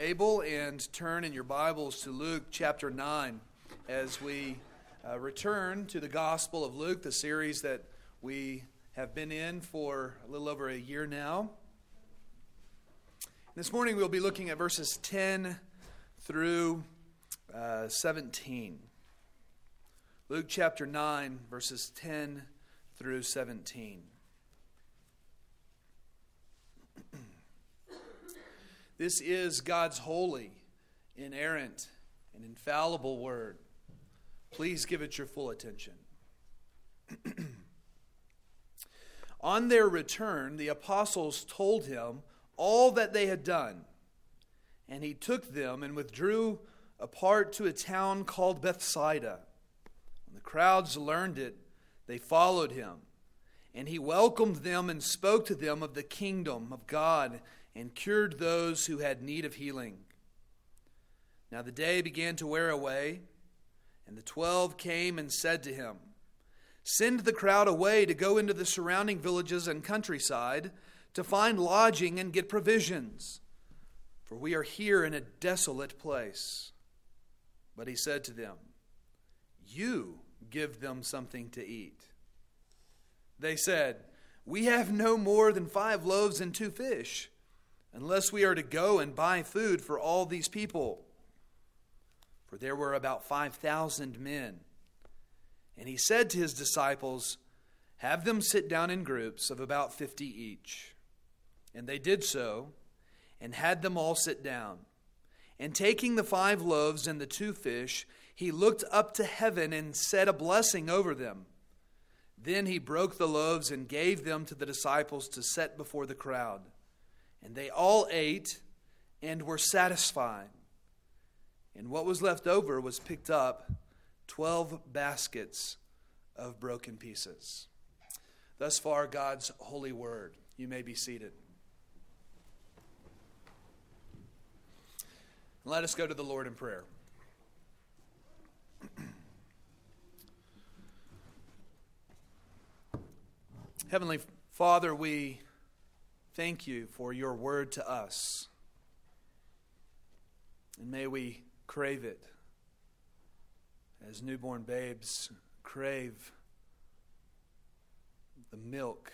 able and turn in your Bibles to Luke chapter 9 as we uh, return to the Gospel of Luke, the series that we have been in for a little over a year now. This morning we'll be looking at verses 10 through uh, 17. Luke chapter 9, verses 10 through 17. This is God's holy, inerrant, and infallible word. Please give it your full attention. On their return, the apostles told him all that they had done. And he took them and withdrew apart to a town called Bethsaida. When the crowds learned it, they followed him. And he welcomed them and spoke to them of the kingdom of God and cured those who had need of healing. Now the day began to wear away, and the twelve came and said to him, Send the crowd away to go into the surrounding villages and countryside to find lodging and get provisions, for we are here in a desolate place. But he said to them, You give them something to eat. They said, We have no more than five loaves and two fish unless we are to go and buy food for all these people. For there were about 5,000 men. And he said to his disciples, Have them sit down in groups of about 50 each. And they did so, and had them all sit down. And taking the five loaves and the two fish, he looked up to heaven and said a blessing over them. Then he broke the loaves and gave them to the disciples to set before the crowd. And they all ate and were satisfied. And what was left over was picked up 12 baskets of broken pieces. Thus far, God's holy word. You may be seated. Let us go to the Lord in prayer. Heavenly Father, we thank you for your word to us. And may we crave it as newborn babes crave the milk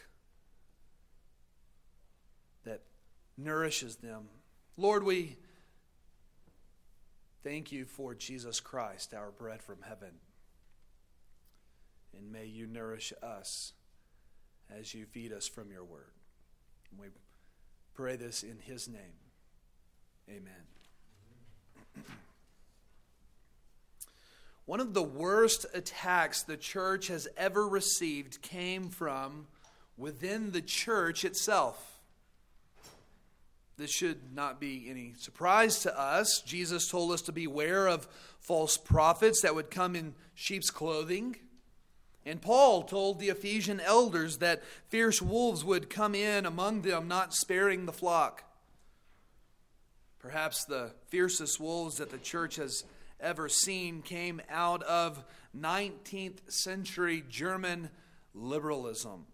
that nourishes them. Lord, we thank you for Jesus Christ, our bread from heaven. And may you nourish us as you feed us from your word. And we pray this in his name. Amen. One of the worst attacks the church has ever received came from within the church itself. This should not be any surprise to us. Jesus told us to beware of false prophets that would come in sheep's clothing and Paul told the Ephesian elders that fierce wolves would come in among them, not sparing the flock. Perhaps the fiercest wolves that the church has ever seen came out of 19th century German liberalism.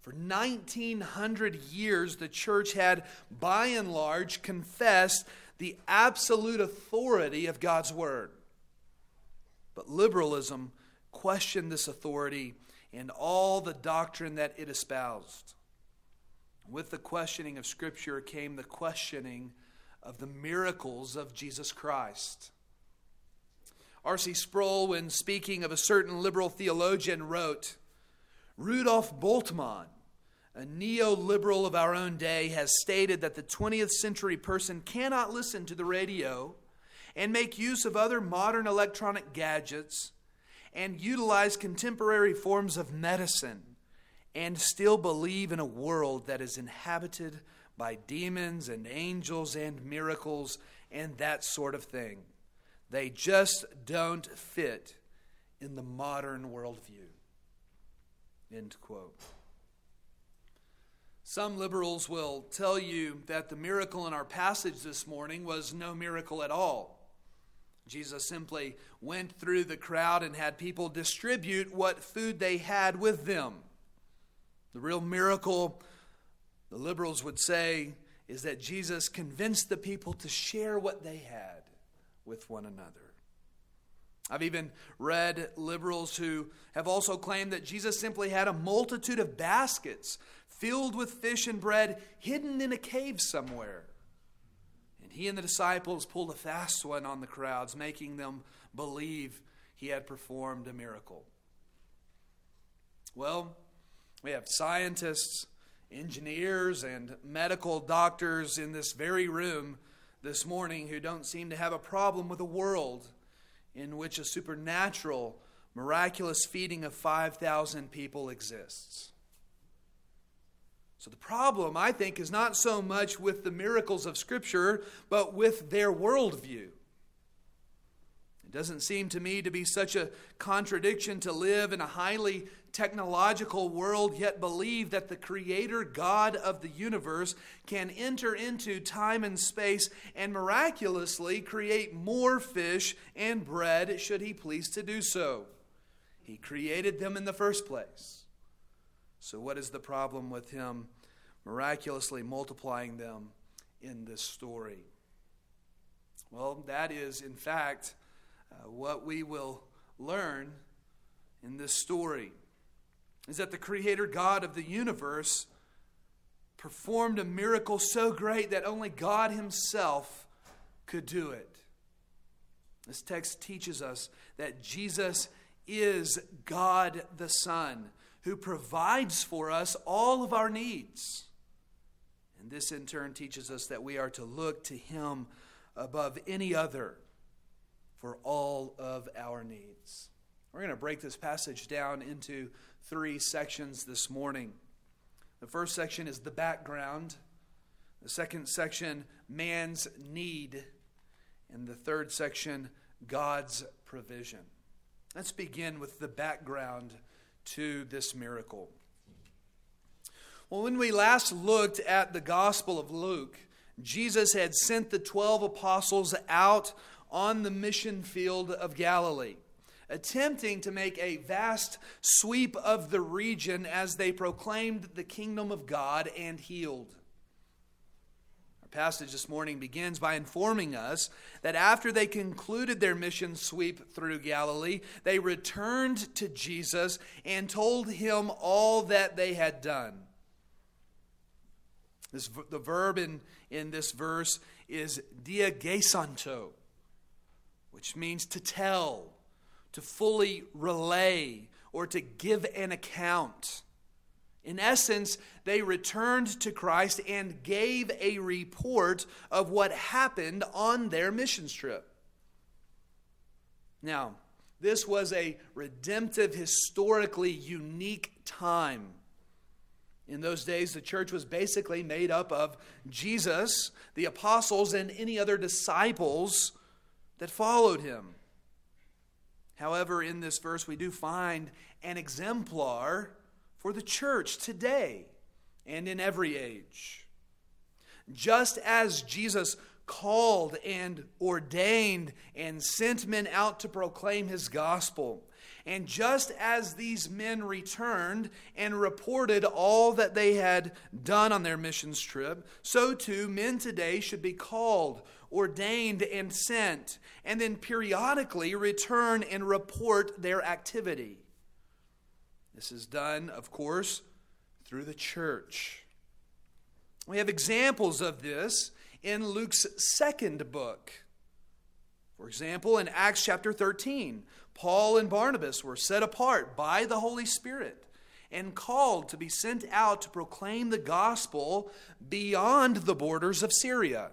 For 1900 years, the church had, by and large, confessed the absolute authority of God's Word. But liberalism questioned this authority and all the doctrine that it espoused. With the questioning of Scripture came the questioning of the miracles of Jesus Christ. R.C. Sproul, when speaking of a certain liberal theologian, wrote Rudolf Bultmann, a neoliberal of our own day, has stated that the 20th century person cannot listen to the radio and make use of other modern electronic gadgets and utilize contemporary forms of medicine and still believe in a world that is inhabited by demons and angels and miracles and that sort of thing. They just don't fit in the modern worldview. End quote. Some liberals will tell you that the miracle in our passage this morning was no miracle at all. Jesus simply went through the crowd and had people distribute what food they had with them. The real miracle, the liberals would say, is that Jesus convinced the people to share what they had with one another. I've even read liberals who have also claimed that Jesus simply had a multitude of baskets filled with fish and bread hidden in a cave somewhere. He and the disciples pulled a fast one on the crowds, making them believe he had performed a miracle. Well, we have scientists, engineers, and medical doctors in this very room this morning who don't seem to have a problem with a world in which a supernatural, miraculous feeding of 5,000 people exists. So the problem, I think, is not so much with the miracles of Scripture, but with their worldview. It doesn't seem to me to be such a contradiction to live in a highly technological world, yet believe that the Creator God of the universe can enter into time and space and miraculously create more fish and bread should He please to do so. He created them in the first place. So, what is the problem with Him miraculously multiplying them in this story? Well, that is, in fact, uh, what we will learn in this story is that the creator God of the universe performed a miracle so great that only God Himself could do it. This text teaches us that Jesus is God the Son, who provides for us all of our needs. And this in turn teaches us that we are to look to Him above any other for all of our needs. We're going to break this passage down into three sections this morning. The first section is the background, the second section, man's need, and the third section, God's provision. Let's begin with the background to this miracle. Well, when we last looked at the Gospel of Luke, Jesus had sent the 12 apostles out on the mission field of Galilee attempting to make a vast sweep of the region as they proclaimed the kingdom of God and healed. Our passage this morning begins by informing us that after they concluded their mission sweep through Galilee, they returned to Jesus and told him all that they had done. This, the verb in, in this verse is diagesanto, which means to tell to fully relay or to give an account. In essence, they returned to Christ and gave a report of what happened on their missions trip. Now, this was a redemptive, historically unique time. In those days, the church was basically made up of Jesus, the apostles, and any other disciples that followed him. However, in this verse, we do find an exemplar for the church today and in every age. Just as Jesus called and ordained and sent men out to proclaim his gospel, and just as these men returned and reported all that they had done on their missions trip, so too men today should be called, ordained, and sent, and then periodically return and report their activity. This is done, of course, through the church. We have examples of this in Luke's second book. For example, in Acts chapter 13, Paul and Barnabas were set apart by the Holy Spirit and called to be sent out to proclaim the gospel beyond the borders of Syria.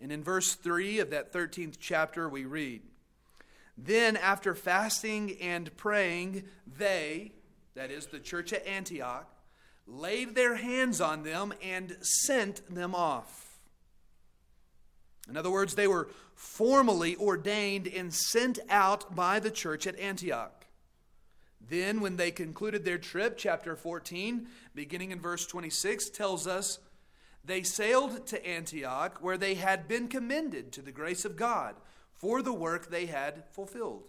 And in verse 3 of that 13th chapter, we read Then, after fasting and praying, they, that is the church at Antioch, laid their hands on them and sent them off. In other words, they were formally ordained and sent out by the church at Antioch. Then, when they concluded their trip, chapter 14, beginning in verse 26, tells us they sailed to Antioch, where they had been commended to the grace of God for the work they had fulfilled.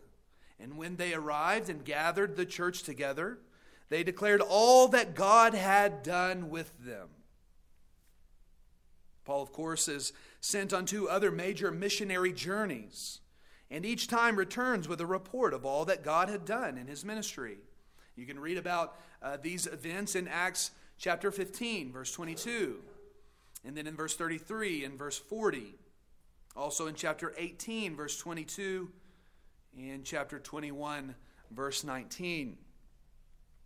And when they arrived and gathered the church together, they declared all that God had done with them. Paul, of course, is sent on two other major missionary journeys, and each time returns with a report of all that God had done in his ministry. You can read about uh, these events in Acts chapter 15, verse 22, and then in verse 33 and verse 40. Also in chapter 18, verse 22, and chapter 21, verse 19.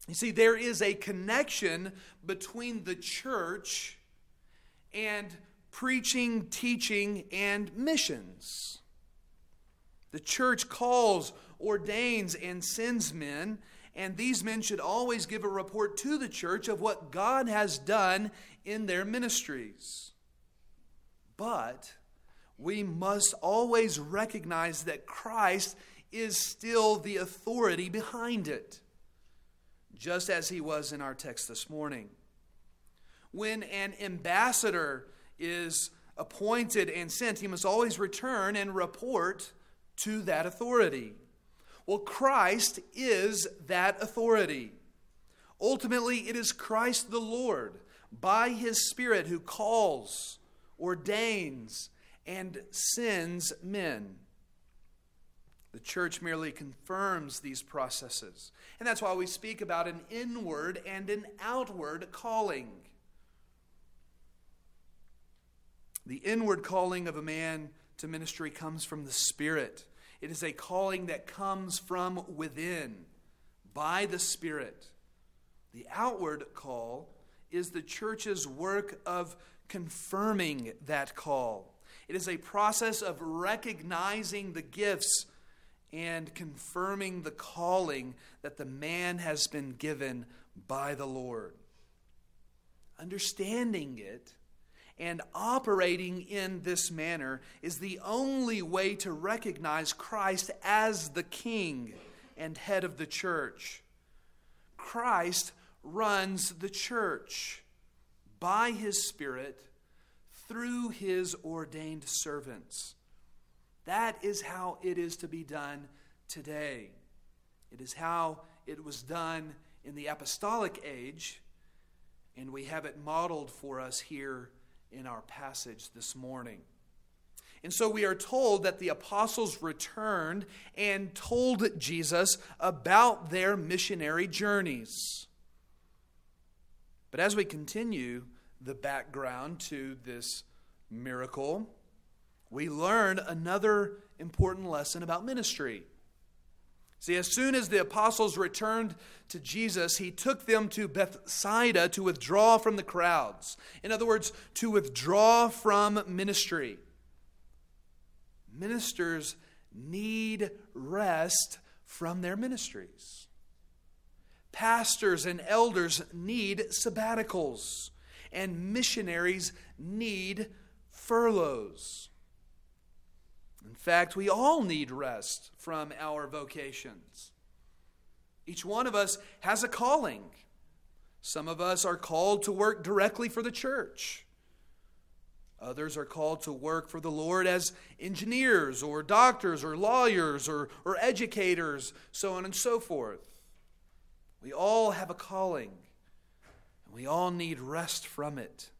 You see, there is a connection between the church and preaching, teaching, and missions. The church calls, ordains, and sends men, and these men should always give a report to the church of what God has done in their ministries. But we must always recognize that Christ is still the authority behind it, just as he was in our text this morning. When an ambassador is appointed and sent, he must always return and report to that authority. Well, Christ is that authority. Ultimately, it is Christ the Lord, by his Spirit, who calls, ordains, and sends men. The church merely confirms these processes. And that's why we speak about an inward and an outward calling. The inward calling of a man to ministry comes from the Spirit. It is a calling that comes from within, by the Spirit. The outward call is the church's work of confirming that call. It is a process of recognizing the gifts and confirming the calling that the man has been given by the Lord. Understanding it and operating in this manner is the only way to recognize Christ as the King and head of the church. Christ runs the church by his Spirit through his ordained servants. That is how it is to be done today. It is how it was done in the apostolic age, and we have it modeled for us here in our passage this morning. And so we are told that the apostles returned and told Jesus about their missionary journeys. But as we continue the background to this miracle, we learn another important lesson about ministry. See, as soon as the apostles returned to Jesus, he took them to Bethsaida to withdraw from the crowds. In other words, to withdraw from ministry. Ministers need rest from their ministries. Pastors and elders need sabbaticals, and missionaries need furloughs. In fact, we all need rest from our vocations. Each one of us has a calling. Some of us are called to work directly for the church. Others are called to work for the Lord as engineers or doctors or lawyers or, or educators, so on and so forth. We all have a calling, and we all need rest from it.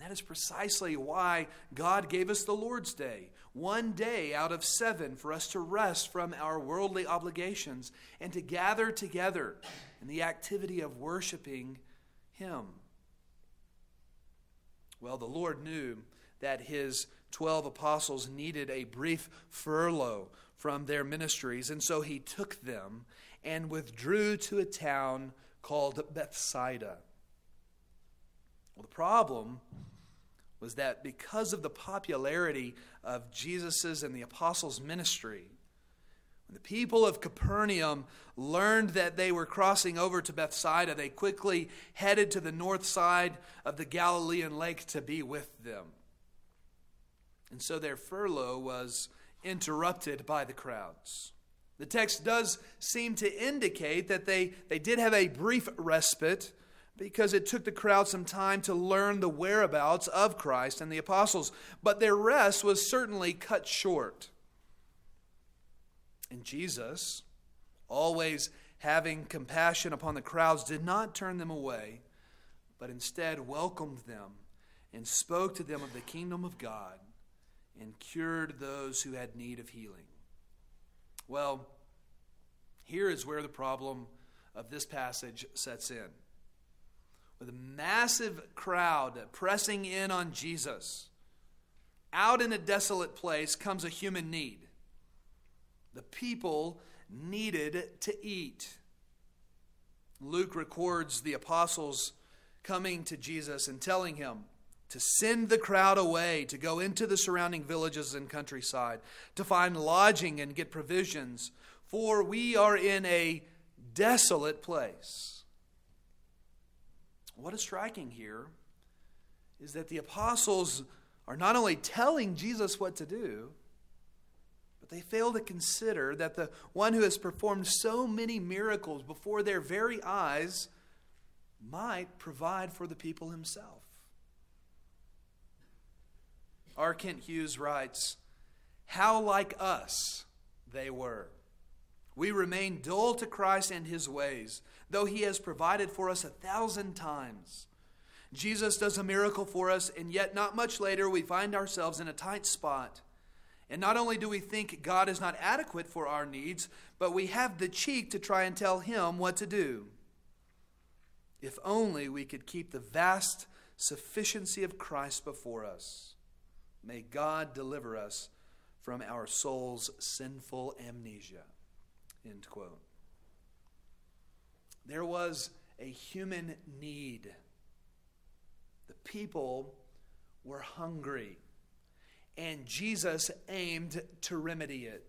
And that is precisely why God gave us the Lord's Day, one day out of seven for us to rest from our worldly obligations and to gather together in the activity of worshiping Him. Well, the Lord knew that His 12 apostles needed a brief furlough from their ministries, and so He took them and withdrew to a town called Bethsaida. Well, the problem was that because of the popularity of Jesus's and the apostles' ministry, when the people of Capernaum learned that they were crossing over to Bethsaida, they quickly headed to the north side of the Galilean lake to be with them. And so their furlough was interrupted by the crowds. The text does seem to indicate that they, they did have a brief respite because it took the crowd some time to learn the whereabouts of Christ and the apostles, but their rest was certainly cut short. And Jesus, always having compassion upon the crowds, did not turn them away, but instead welcomed them and spoke to them of the kingdom of God and cured those who had need of healing. Well, here is where the problem of this passage sets in. With a massive crowd pressing in on Jesus, out in a desolate place comes a human need. The people needed to eat. Luke records the apostles coming to Jesus and telling him to send the crowd away, to go into the surrounding villages and countryside, to find lodging and get provisions, for we are in a desolate place. What is striking here is that the apostles are not only telling Jesus what to do, but they fail to consider that the one who has performed so many miracles before their very eyes might provide for the people himself. R. Kent Hughes writes, How like us they were. We remain dull to Christ and his ways, though he has provided for us a thousand times. Jesus does a miracle for us, and yet not much later we find ourselves in a tight spot. And not only do we think God is not adequate for our needs, but we have the cheek to try and tell Him what to do. If only we could keep the vast sufficiency of Christ before us. May God deliver us from our soul's sinful amnesia. End quote. There was a human need. The people were hungry and Jesus aimed to remedy it.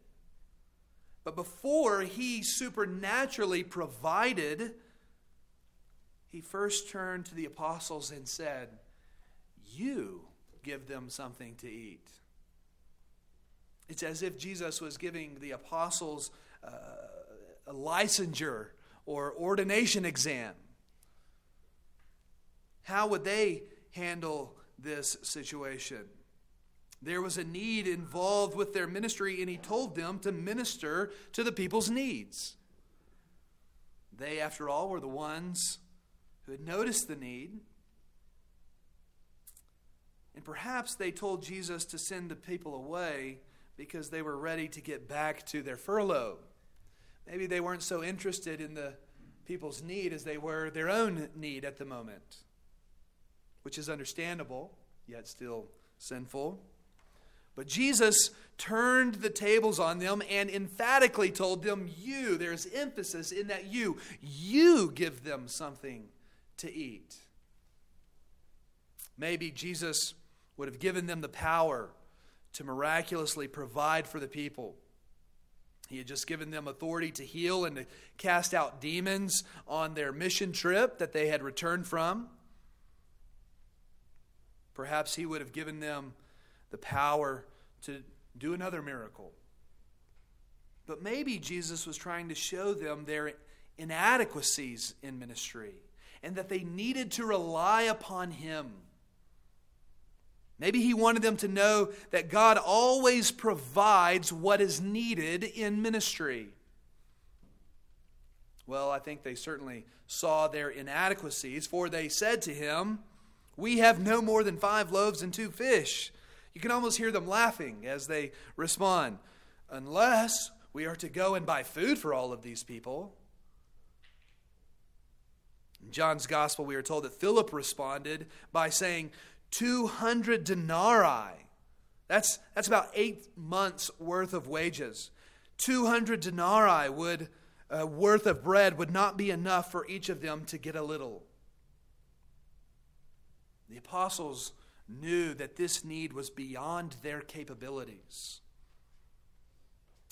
But before he supernaturally provided, he first turned to the apostles and said, You give them something to eat. It's as if Jesus was giving the apostles uh, a licensure or ordination exam. How would they handle this situation? There was a need involved with their ministry, and he told them to minister to the people's needs. They, after all, were the ones who had noticed the need. And perhaps they told Jesus to send the people away because they were ready to get back to their furlough. Maybe they weren't so interested in the people's need as they were their own need at the moment, which is understandable, yet still sinful. But Jesus turned the tables on them and emphatically told them, You, there's emphasis in that you, you give them something to eat. Maybe Jesus would have given them the power to miraculously provide for the people. He had just given them authority to heal and to cast out demons on their mission trip that they had returned from. Perhaps he would have given them the power to do another miracle. But maybe Jesus was trying to show them their inadequacies in ministry and that they needed to rely upon Him. Maybe He wanted them to know that God always provides what is needed in ministry. Well, I think they certainly saw their inadequacies, for they said to Him, We have no more than five loaves and two fish. You can almost hear them laughing as they respond, unless we are to go and buy food for all of these people. In John's gospel, we are told that Philip responded by saying, 200 denarii. That's, that's about eight months' worth of wages. 200 denarii would, uh, worth of bread would not be enough for each of them to get a little. The apostles knew that this need was beyond their capabilities.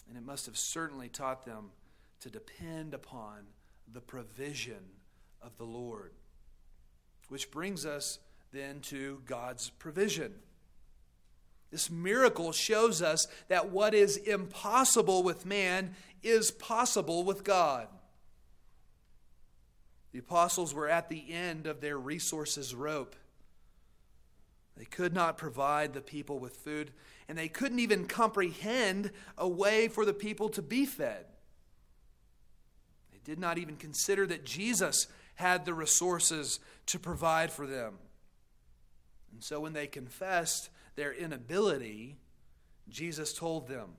And it must have certainly taught them to depend upon the provision of the Lord. Which brings us then to God's provision. This miracle shows us that what is impossible with man is possible with God. The apostles were at the end of their resources rope. They could not provide the people with food, and they couldn't even comprehend a way for the people to be fed. They did not even consider that Jesus had the resources to provide for them. And so when they confessed their inability, Jesus told them,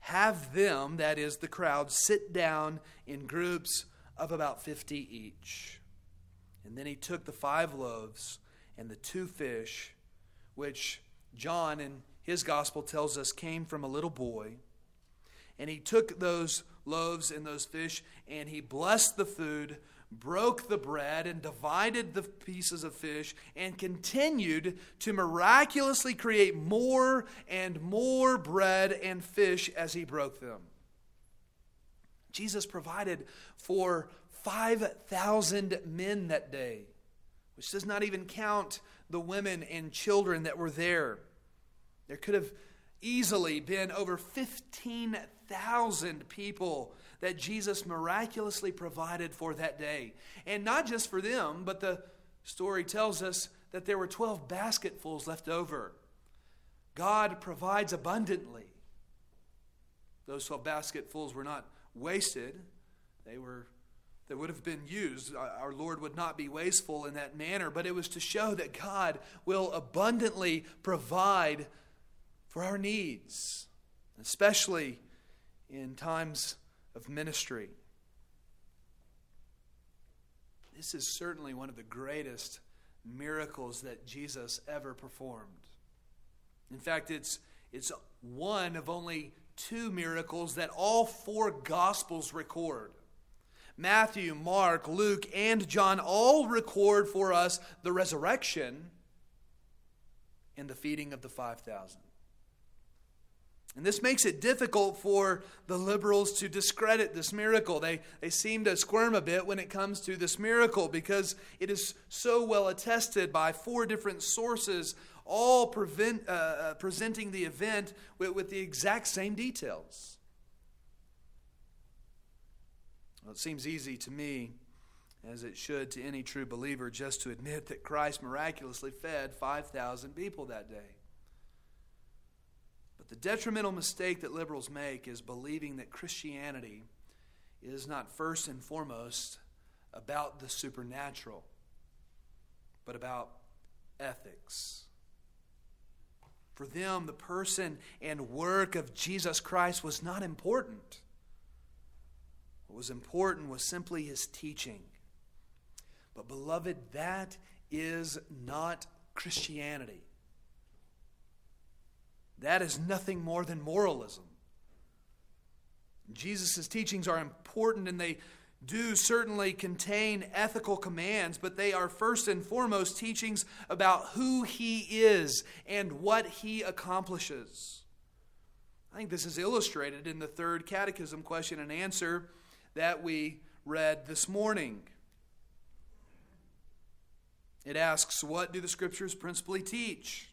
Have them, that is the crowd, sit down in groups of about 50 each. And then he took the five loaves and the two fish, which John in his gospel tells us came from a little boy. And he took those loaves and those fish and he blessed the food, broke the bread, and divided the pieces of fish, and continued to miraculously create more and more bread and fish as he broke them. Jesus provided for 5,000 men that day, which does not even count the women and children that were there. There could have easily been over 15,000 people that Jesus miraculously provided for that day. And not just for them, but the story tells us that there were 12 basketfuls left over. God provides abundantly. Those 12 basketfuls were not wasted, they were they would have been used. Our Lord would not be wasteful in that manner, but it was to show that God will abundantly provide for our needs, especially in times of ministry. This is certainly one of the greatest miracles that Jesus ever performed. In fact, it's, it's one of only two miracles that all four Gospels record. Matthew, Mark, Luke, and John all record for us the resurrection and the feeding of the 5,000. And this makes it difficult for the liberals to discredit this miracle. They, they seem to squirm a bit when it comes to this miracle because it is so well attested by four different sources, all prevent, uh, uh, presenting the event with, with the exact same details. Well, it seems easy to me, as it should to any true believer, just to admit that Christ miraculously fed 5,000 people that day. But the detrimental mistake that liberals make is believing that Christianity is not first and foremost about the supernatural, but about ethics. For them, the person and work of Jesus Christ was not important. What was important was simply his teaching. But, beloved, that is not Christianity. That is nothing more than moralism. Jesus' teachings are important and they do certainly contain ethical commands, but they are first and foremost teachings about who he is and what he accomplishes. I think this is illustrated in the third catechism question and answer that we read this morning. It asks, What do the scriptures principally teach?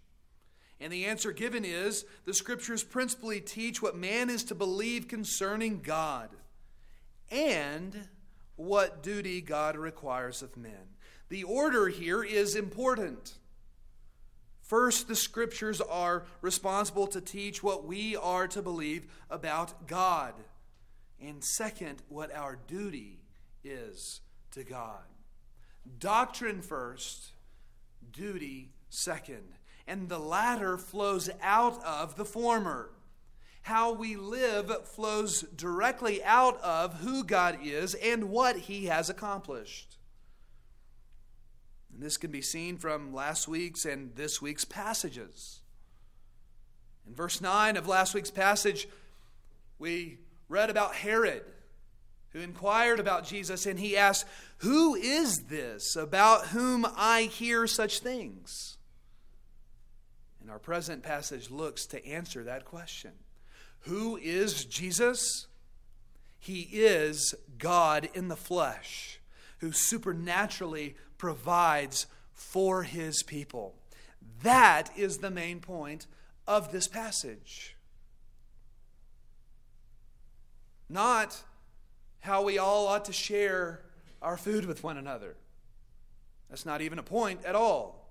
And the answer given is the scriptures principally teach what man is to believe concerning God and what duty God requires of men. The order here is important. First, the scriptures are responsible to teach what we are to believe about God. And second, what our duty is to God. Doctrine first, duty second and the latter flows out of the former. How we live flows directly out of who God is and what He has accomplished. And this can be seen from last week's and this week's passages. In verse 9 of last week's passage, we read about Herod, who inquired about Jesus, and he asked, Who is this about whom I hear such things? And our present passage looks to answer that question. Who is Jesus? He is God in the flesh who supernaturally provides for his people. That is the main point of this passage. Not how we all ought to share our food with one another. That's not even a point at all.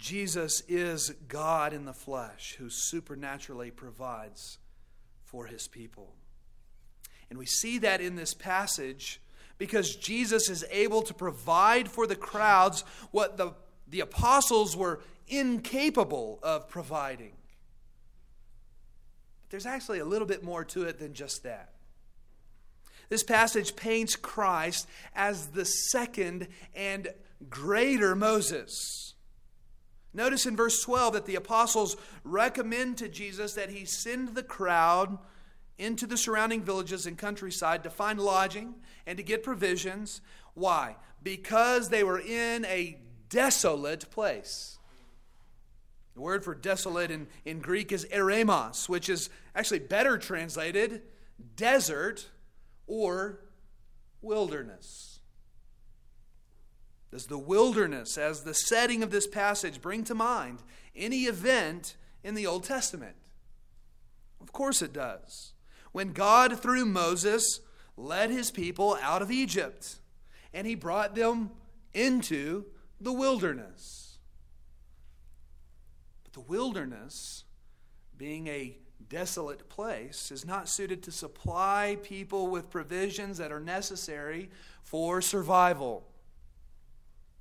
Jesus is God in the flesh who supernaturally provides for his people. And we see that in this passage because Jesus is able to provide for the crowds what the, the apostles were incapable of providing. But there's actually a little bit more to it than just that. This passage paints Christ as the second and greater Moses. Notice in verse 12 that the apostles recommend to Jesus that he send the crowd into the surrounding villages and countryside to find lodging and to get provisions. Why? Because they were in a desolate place. The word for desolate in, in Greek is eremos, which is actually better translated desert or wilderness. Does the wilderness, as the setting of this passage, bring to mind any event in the Old Testament? Of course it does. When God, through Moses, led his people out of Egypt and he brought them into the wilderness. But the wilderness, being a desolate place, is not suited to supply people with provisions that are necessary for survival.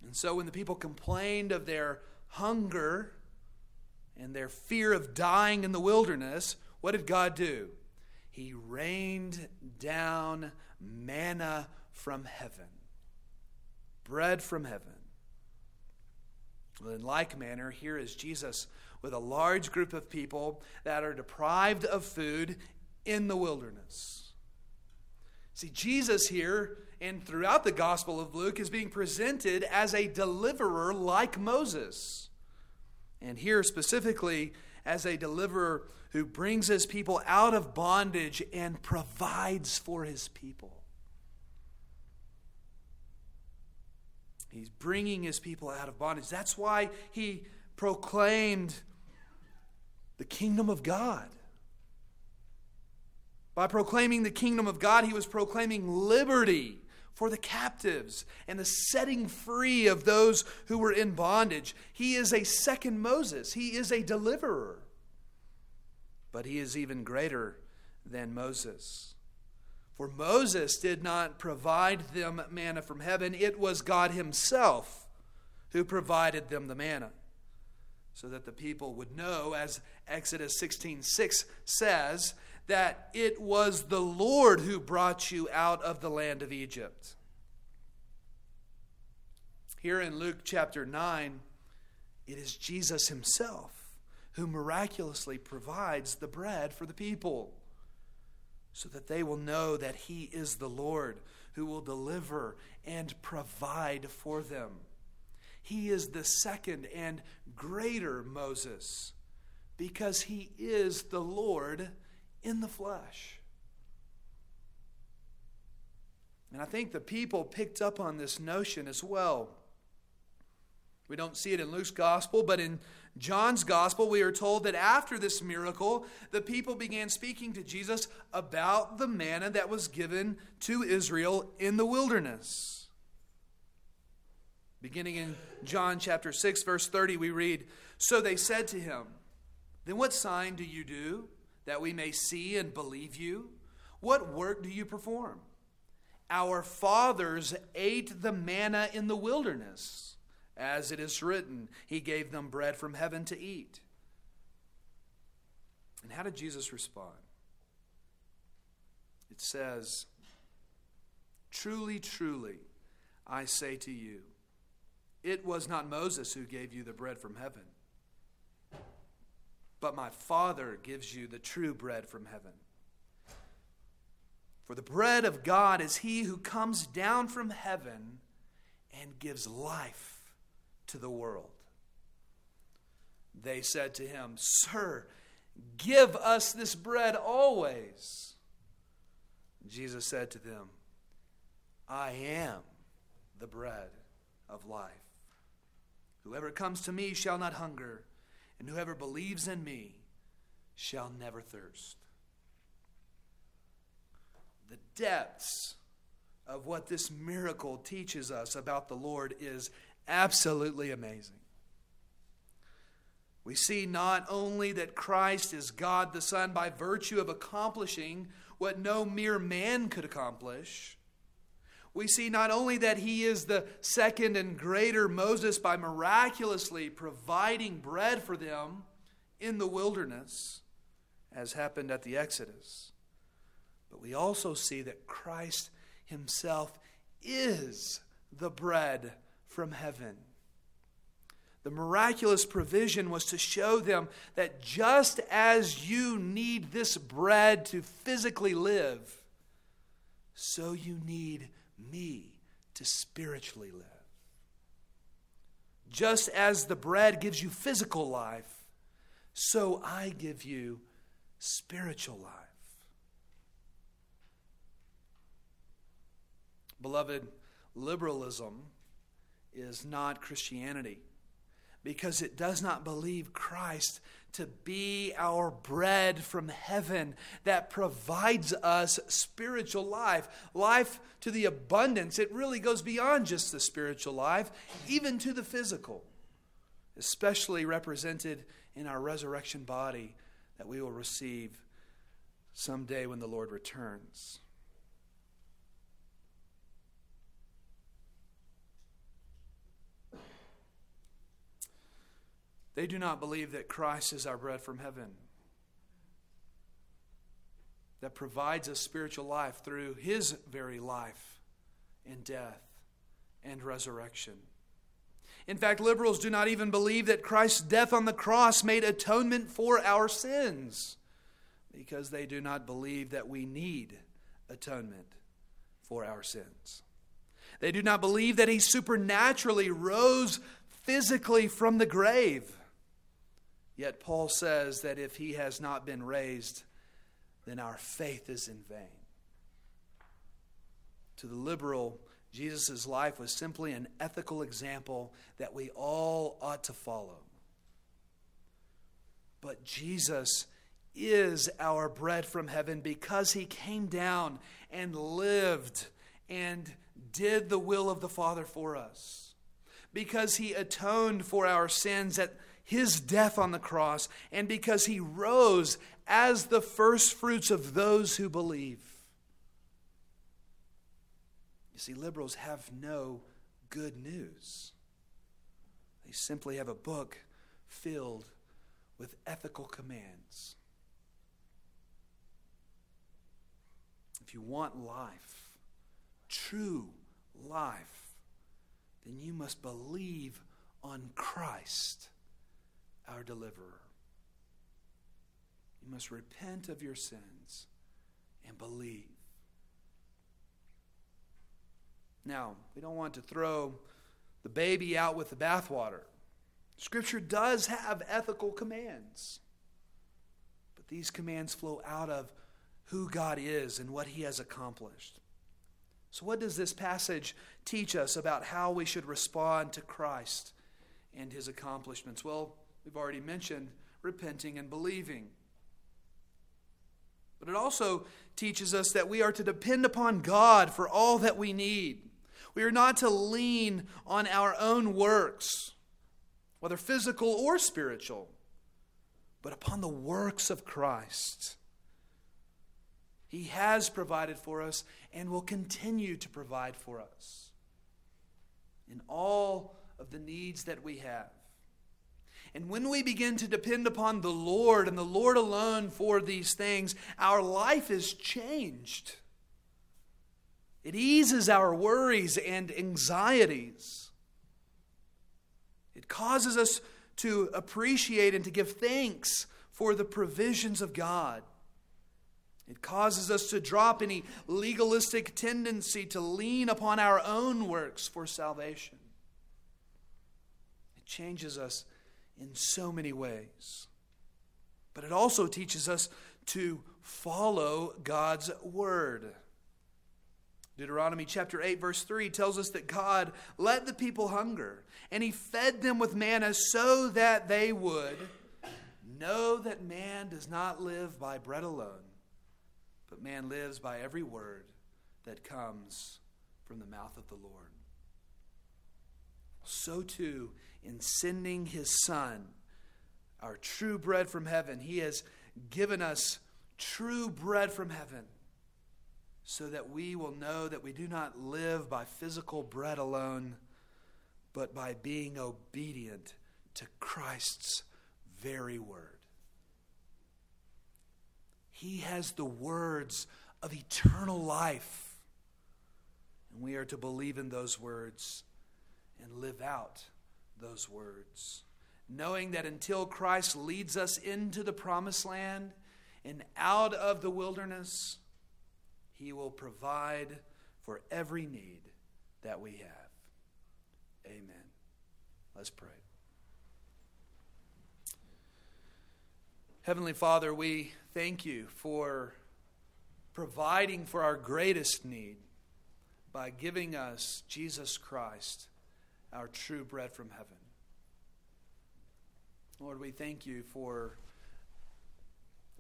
And so when the people complained of their hunger and their fear of dying in the wilderness, what did God do? He rained down manna from heaven, bread from heaven. Well, in like manner, here is Jesus with a large group of people that are deprived of food in the wilderness. See, Jesus here and throughout the Gospel of Luke is being presented as a deliverer like Moses. And here specifically as a deliverer who brings his people out of bondage and provides for his people. He's bringing his people out of bondage. That's why he proclaimed the kingdom of God. By proclaiming the kingdom of God, he was proclaiming liberty for the captives and the setting free of those who were in bondage. He is a second Moses, he is a deliverer. But he is even greater than Moses. For Moses did not provide them manna from heaven, it was God Himself who provided them the manna. So that the people would know, as Exodus 16 6 says, that it was the Lord who brought you out of the land of Egypt. Here in Luke chapter 9, it is Jesus himself who miraculously provides the bread for the people so that they will know that he is the Lord who will deliver and provide for them. He is the second and greater Moses because he is the Lord in the flesh. And I think the people picked up on this notion as well. We don't see it in Luke's gospel, but in John's gospel, we are told that after this miracle, the people began speaking to Jesus about the manna that was given to Israel in the wilderness. Beginning in John chapter 6, verse 30, we read So they said to him, Then what sign do you do? That we may see and believe you? What work do you perform? Our fathers ate the manna in the wilderness, as it is written, He gave them bread from heaven to eat. And how did Jesus respond? It says, Truly, truly, I say to you, it was not Moses who gave you the bread from heaven but my Father gives you the true bread from heaven. For the bread of God is he who comes down from heaven and gives life to the world. They said to him, Sir, give us this bread always. Jesus said to them, I am the bread of life. Whoever comes to me shall not hunger and whoever believes in me shall never thirst. The depths of what this miracle teaches us about the Lord is absolutely amazing. We see not only that Christ is God the Son by virtue of accomplishing what no mere man could accomplish, We see not only that he is the second and greater Moses by miraculously providing bread for them in the wilderness, as happened at the Exodus, but we also see that Christ himself is the bread from heaven. The miraculous provision was to show them that just as you need this bread to physically live, so you need me to spiritually live. Just as the bread gives you physical life, so I give you spiritual life. Beloved, liberalism is not Christianity because it does not believe Christ to be our bread from heaven that provides us spiritual life. Life to the abundance. It really goes beyond just the spiritual life, even to the physical, especially represented in our resurrection body that we will receive someday when the Lord returns. They do not believe that Christ is our bread from heaven, that provides us spiritual life through his very life and death and resurrection. In fact, liberals do not even believe that Christ's death on the cross made atonement for our sins because they do not believe that we need atonement for our sins. They do not believe that he supernaturally rose physically from the grave Yet Paul says that if he has not been raised, then our faith is in vain. To the liberal, Jesus' life was simply an ethical example that we all ought to follow. But Jesus is our bread from heaven because he came down and lived and did the will of the Father for us. Because he atoned for our sins at his death on the cross and because he rose as the first fruits of those who believe. You see, liberals have no good news. They simply have a book filled with ethical commands. If you want life, true life, then you must believe on Christ our deliverer. You must repent of your sins and believe. Now, we don't want to throw the baby out with the bathwater. Scripture does have ethical commands, but these commands flow out of who God is and what He has accomplished. So, what does this passage teach us about how we should respond to Christ and His accomplishments? Well, We've already mentioned repenting and believing. But it also teaches us that we are to depend upon God for all that we need. We are not to lean on our own works, whether physical or spiritual, but upon the works of Christ. He has provided for us and will continue to provide for us in all of the needs that we have. And when we begin to depend upon the Lord and the Lord alone for these things, our life is changed. It eases our worries and anxieties. It causes us to appreciate and to give thanks for the provisions of God. It causes us to drop any legalistic tendency to lean upon our own works for salvation. It changes us in so many ways. But it also teaches us to follow God's word. Deuteronomy chapter 8, verse 3 tells us that God let the people hunger, and he fed them with manna so that they would know that man does not live by bread alone, but man lives by every word that comes from the mouth of the Lord. So too in sending his Son, our true bread from heaven. He has given us true bread from heaven. so that we will know that we do not live by physical bread alone, but by being obedient to Christ's very word. He has the words of eternal life. And we are to believe in those words and live out those words, knowing that until Christ leads us into the promised land and out of the wilderness, he will provide for every need that we have. Amen. Let's pray. Heavenly Father, we thank you for providing for our greatest need by giving us Jesus Christ, our true bread from heaven. Lord, we thank you for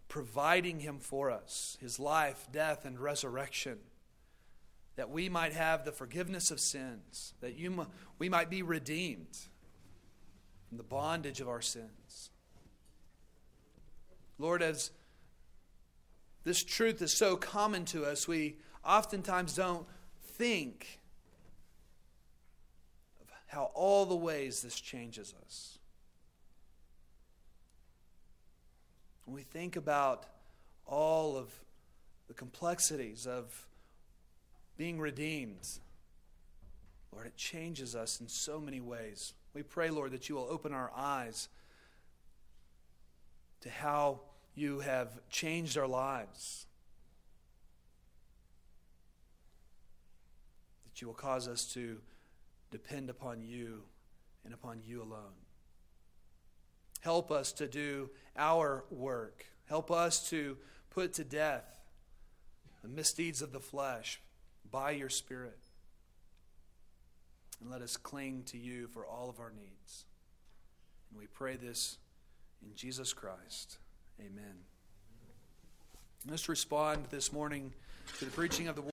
providing him for us, his life, death, and resurrection, that we might have the forgiveness of sins, that you, we might be redeemed from the bondage of our sins. Lord, as this truth is so common to us, we oftentimes don't think how all the ways this changes us. When we think about all of the complexities of being redeemed, Lord, it changes us in so many ways. We pray, Lord, that you will open our eyes to how you have changed our lives. That you will cause us to depend upon you and upon you alone. Help us to do our work. Help us to put to death the misdeeds of the flesh by your Spirit. And let us cling to you for all of our needs. And we pray this in Jesus Christ. Amen. Let's respond this morning to the preaching of the